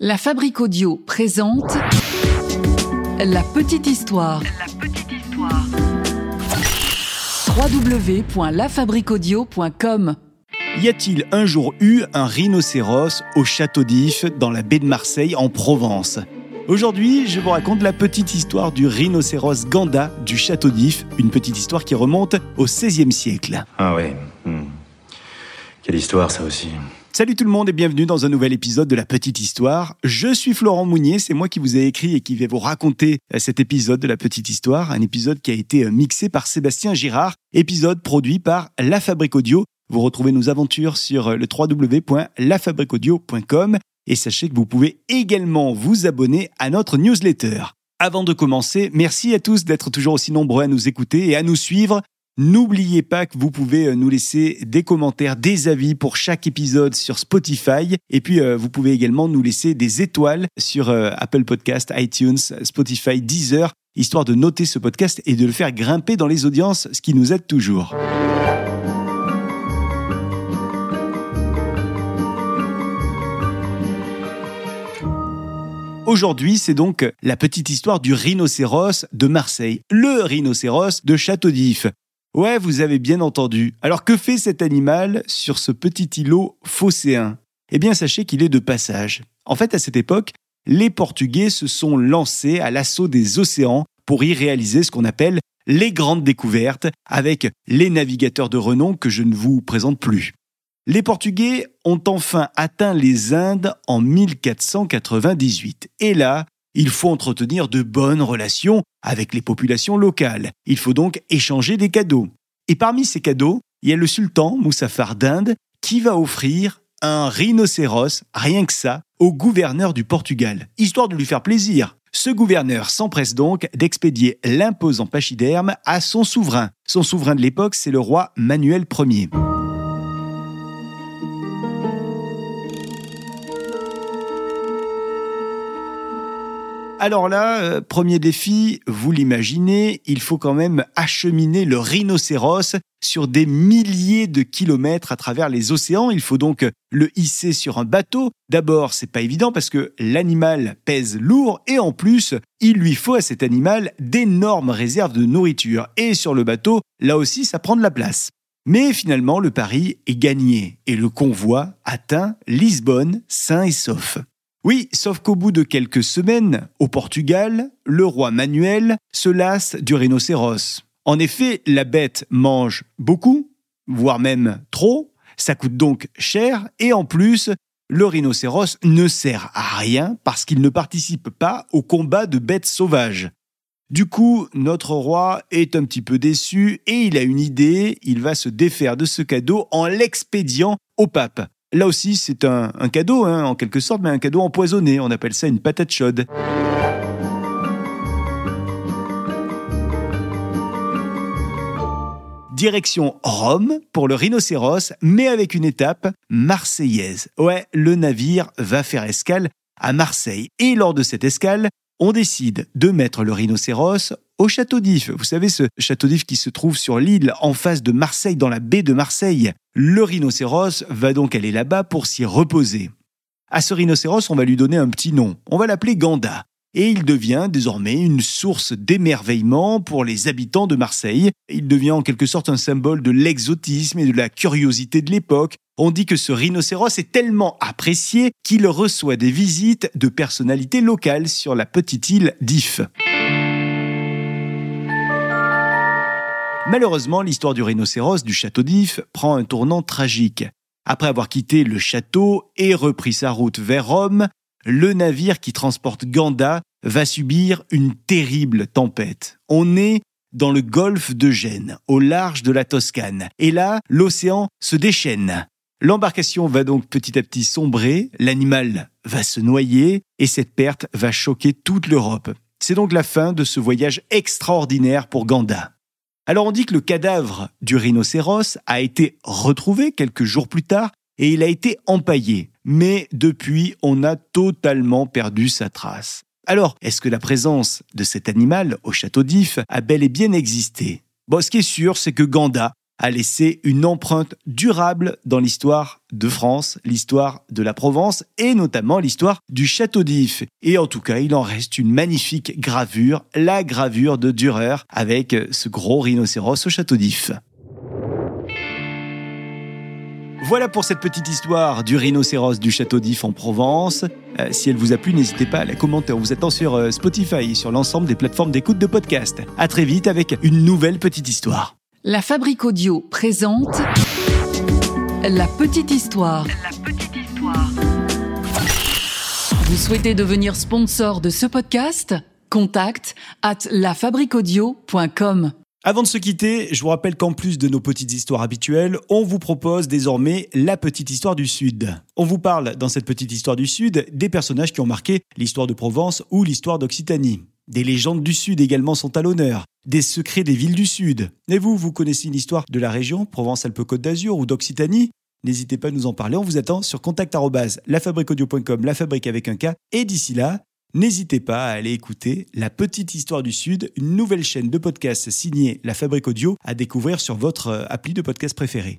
La Fabrique Audio présente La Petite Histoire. La petite histoire. www.lafabriqueaudio.com Y a-t-il un jour eu un rhinocéros au château d'If dans la baie de Marseille en Provence? Aujourd'hui, je vous raconte la petite histoire du rhinocéros Ganda du château d'If, une petite histoire qui remonte au XVIe siècle. Ah ouais. hmm. Quelle histoire ça aussi. Salut tout le monde et bienvenue dans un nouvel épisode de la petite histoire. Je suis Florent Mounier, c'est moi qui vous ai écrit et qui vais vous raconter euh, cet épisode de la petite histoire, un épisode qui a été euh, mixé par Sébastien Girard, épisode produit par La Fabrique Audio. Vous retrouvez nos aventures sur euh, le www.lafabriqueaudio.com et sachez que vous pouvez également vous abonner à notre newsletter. Avant de commencer, merci à tous d'être toujours aussi nombreux à nous écouter et à nous suivre. N'oubliez pas que vous pouvez euh, nous laisser des commentaires, des avis pour chaque épisode sur Spotify. Et puis, euh, vous pouvez également nous laisser des étoiles sur euh, Apple Podcast, iTunes, Spotify, Deezer, histoire de noter ce podcast et de le faire grimper dans les audiences, ce qui nous aide toujours. Aujourd'hui, c'est donc la petite histoire du rhinocéros de Marseille, le rhinocéros de Château d'If. Ouais, vous avez bien entendu. Alors que fait cet animal sur ce petit îlot phocéen? Eh bien, sachez qu'il est de passage. En fait, à cette époque, les Portugais se sont lancés à l'assaut des océans pour y réaliser ce qu'on appelle les grandes découvertes avec les navigateurs de renom que je ne vous présente plus. Les Portugais ont enfin atteint les Indes en 1498. Et là, il faut entretenir de bonnes relations avec les populations locales. Il faut donc échanger des cadeaux. Et parmi ces cadeaux, il y a le sultan Moussafar d'Inde qui va offrir un rhinocéros, rien que ça, au gouverneur du Portugal, histoire de lui faire plaisir. Ce gouverneur s'empresse donc d'expédier l'imposant pachyderme à son souverain. Son souverain de l'époque, c'est le roi Manuel Ier. Alors là, euh, premier défi, vous l'imaginez, il faut quand même acheminer le rhinocéros sur des milliers de kilomètres à travers les océans. Il faut donc le hisser sur un bateau. D'abord, c'est pas évident parce que l'animal pèse lourd et en plus, il lui faut à cet animal d'énormes réserves de nourriture. Et sur le bateau, là aussi, ça prend de la place. Mais finalement, le pari est gagné et le convoi atteint Lisbonne sain et sauf. Oui, sauf qu'au bout de quelques semaines, au Portugal, le roi Manuel se lasse du rhinocéros. En effet, la bête mange beaucoup, voire même trop, ça coûte donc cher, et en plus, le rhinocéros ne sert à rien parce qu'il ne participe pas au combat de bêtes sauvages. Du coup, notre roi est un petit peu déçu et il a une idée, il va se défaire de ce cadeau en l'expédiant au pape. Là aussi, c'est un, cadeau, hein, en quelque sorte, mais un cadeau empoisonné. On appelle ça une patate chaude. Direction Rome pour le rhinocéros, mais avec une étape marseillaise. Ouais, le navire va faire escale à Marseille. Et lors de cette escale, on décide de mettre le rhinocéros au château d'If. Vous savez, ce château d'If qui se trouve sur l'île en face de Marseille, dans la baie de Marseille. Le rhinocéros va donc aller là-bas pour s'y reposer. À ce rhinocéros, on va lui donner un petit nom. On va l'appeler Ganda. Et il devient désormais une source d'émerveillement pour les habitants de Marseille. Il devient en quelque sorte un symbole de l'exotisme et de la curiosité de l'époque. On dit que ce rhinocéros est tellement apprécié qu'il reçoit des visites de personnalités locales sur la petite île d'If. Malheureusement, l'histoire du rhinocéros du château d'If prend un tournant tragique. Après avoir quitté le château et repris sa route vers Rome, le navire qui transporte Ganda va subir une terrible tempête. On est dans le golfe de Gênes, au large de la Toscane. Et là, l'océan se déchaîne. L'embarcation va donc petit à petit sombrer, l'animal va se noyer, et cette perte va choquer toute l'Europe. C'est donc la fin de ce voyage extraordinaire pour Ganda. Alors on dit que le cadavre du rhinocéros a été retrouvé quelques jours plus tard et il a été empaillé. Mais depuis, on a totalement perdu sa trace. Alors, est-ce que la présence de cet animal au château d'If a bel et bien existé? Bon, ce qui est sûr, c'est que Ganda a laissé une empreinte durable dans l'histoire de France, l'histoire de la Provence et notamment l'histoire du château d'If. Et en tout cas, il en reste une magnifique gravure, la gravure de Dürer avec ce gros rhinocéros au château d'If. Voilà pour cette petite histoire du rhinocéros du château d'If en Provence. Euh, si elle vous a plu, n'hésitez pas à la commenter en vous attend sur euh, Spotify sur l'ensemble des plateformes d'écoute de podcast. À très vite avec une nouvelle petite histoire. La Fabrique Audio présente La petite histoire. La petite histoire. Vous souhaitez devenir sponsor de ce podcast? Contact à lafabriquaudio.com. Avant de se quitter, je vous rappelle qu'en plus de nos petites histoires habituelles, on vous propose désormais la petite histoire du Sud. On vous parle dans cette petite histoire du Sud des personnages qui ont marqué l'histoire de Provence ou l'histoire d'Occitanie. Des légendes du Sud également sont à l'honneur, des secrets des villes du Sud. Et vous, vous connaissez une histoire de la région, Provence-Alpes-Côte d'Azur ou d'Occitanie? N'hésitez pas à nous en parler, on vous attend sur contact lafabriquaudio.com, la fabrique avec un K. Et d'ici là, N'hésitez pas à aller écouter La Petite Histoire du Sud, une nouvelle chaîne de podcast signée La Fabrique Audio à découvrir sur votre euh, appli de podcast préféré.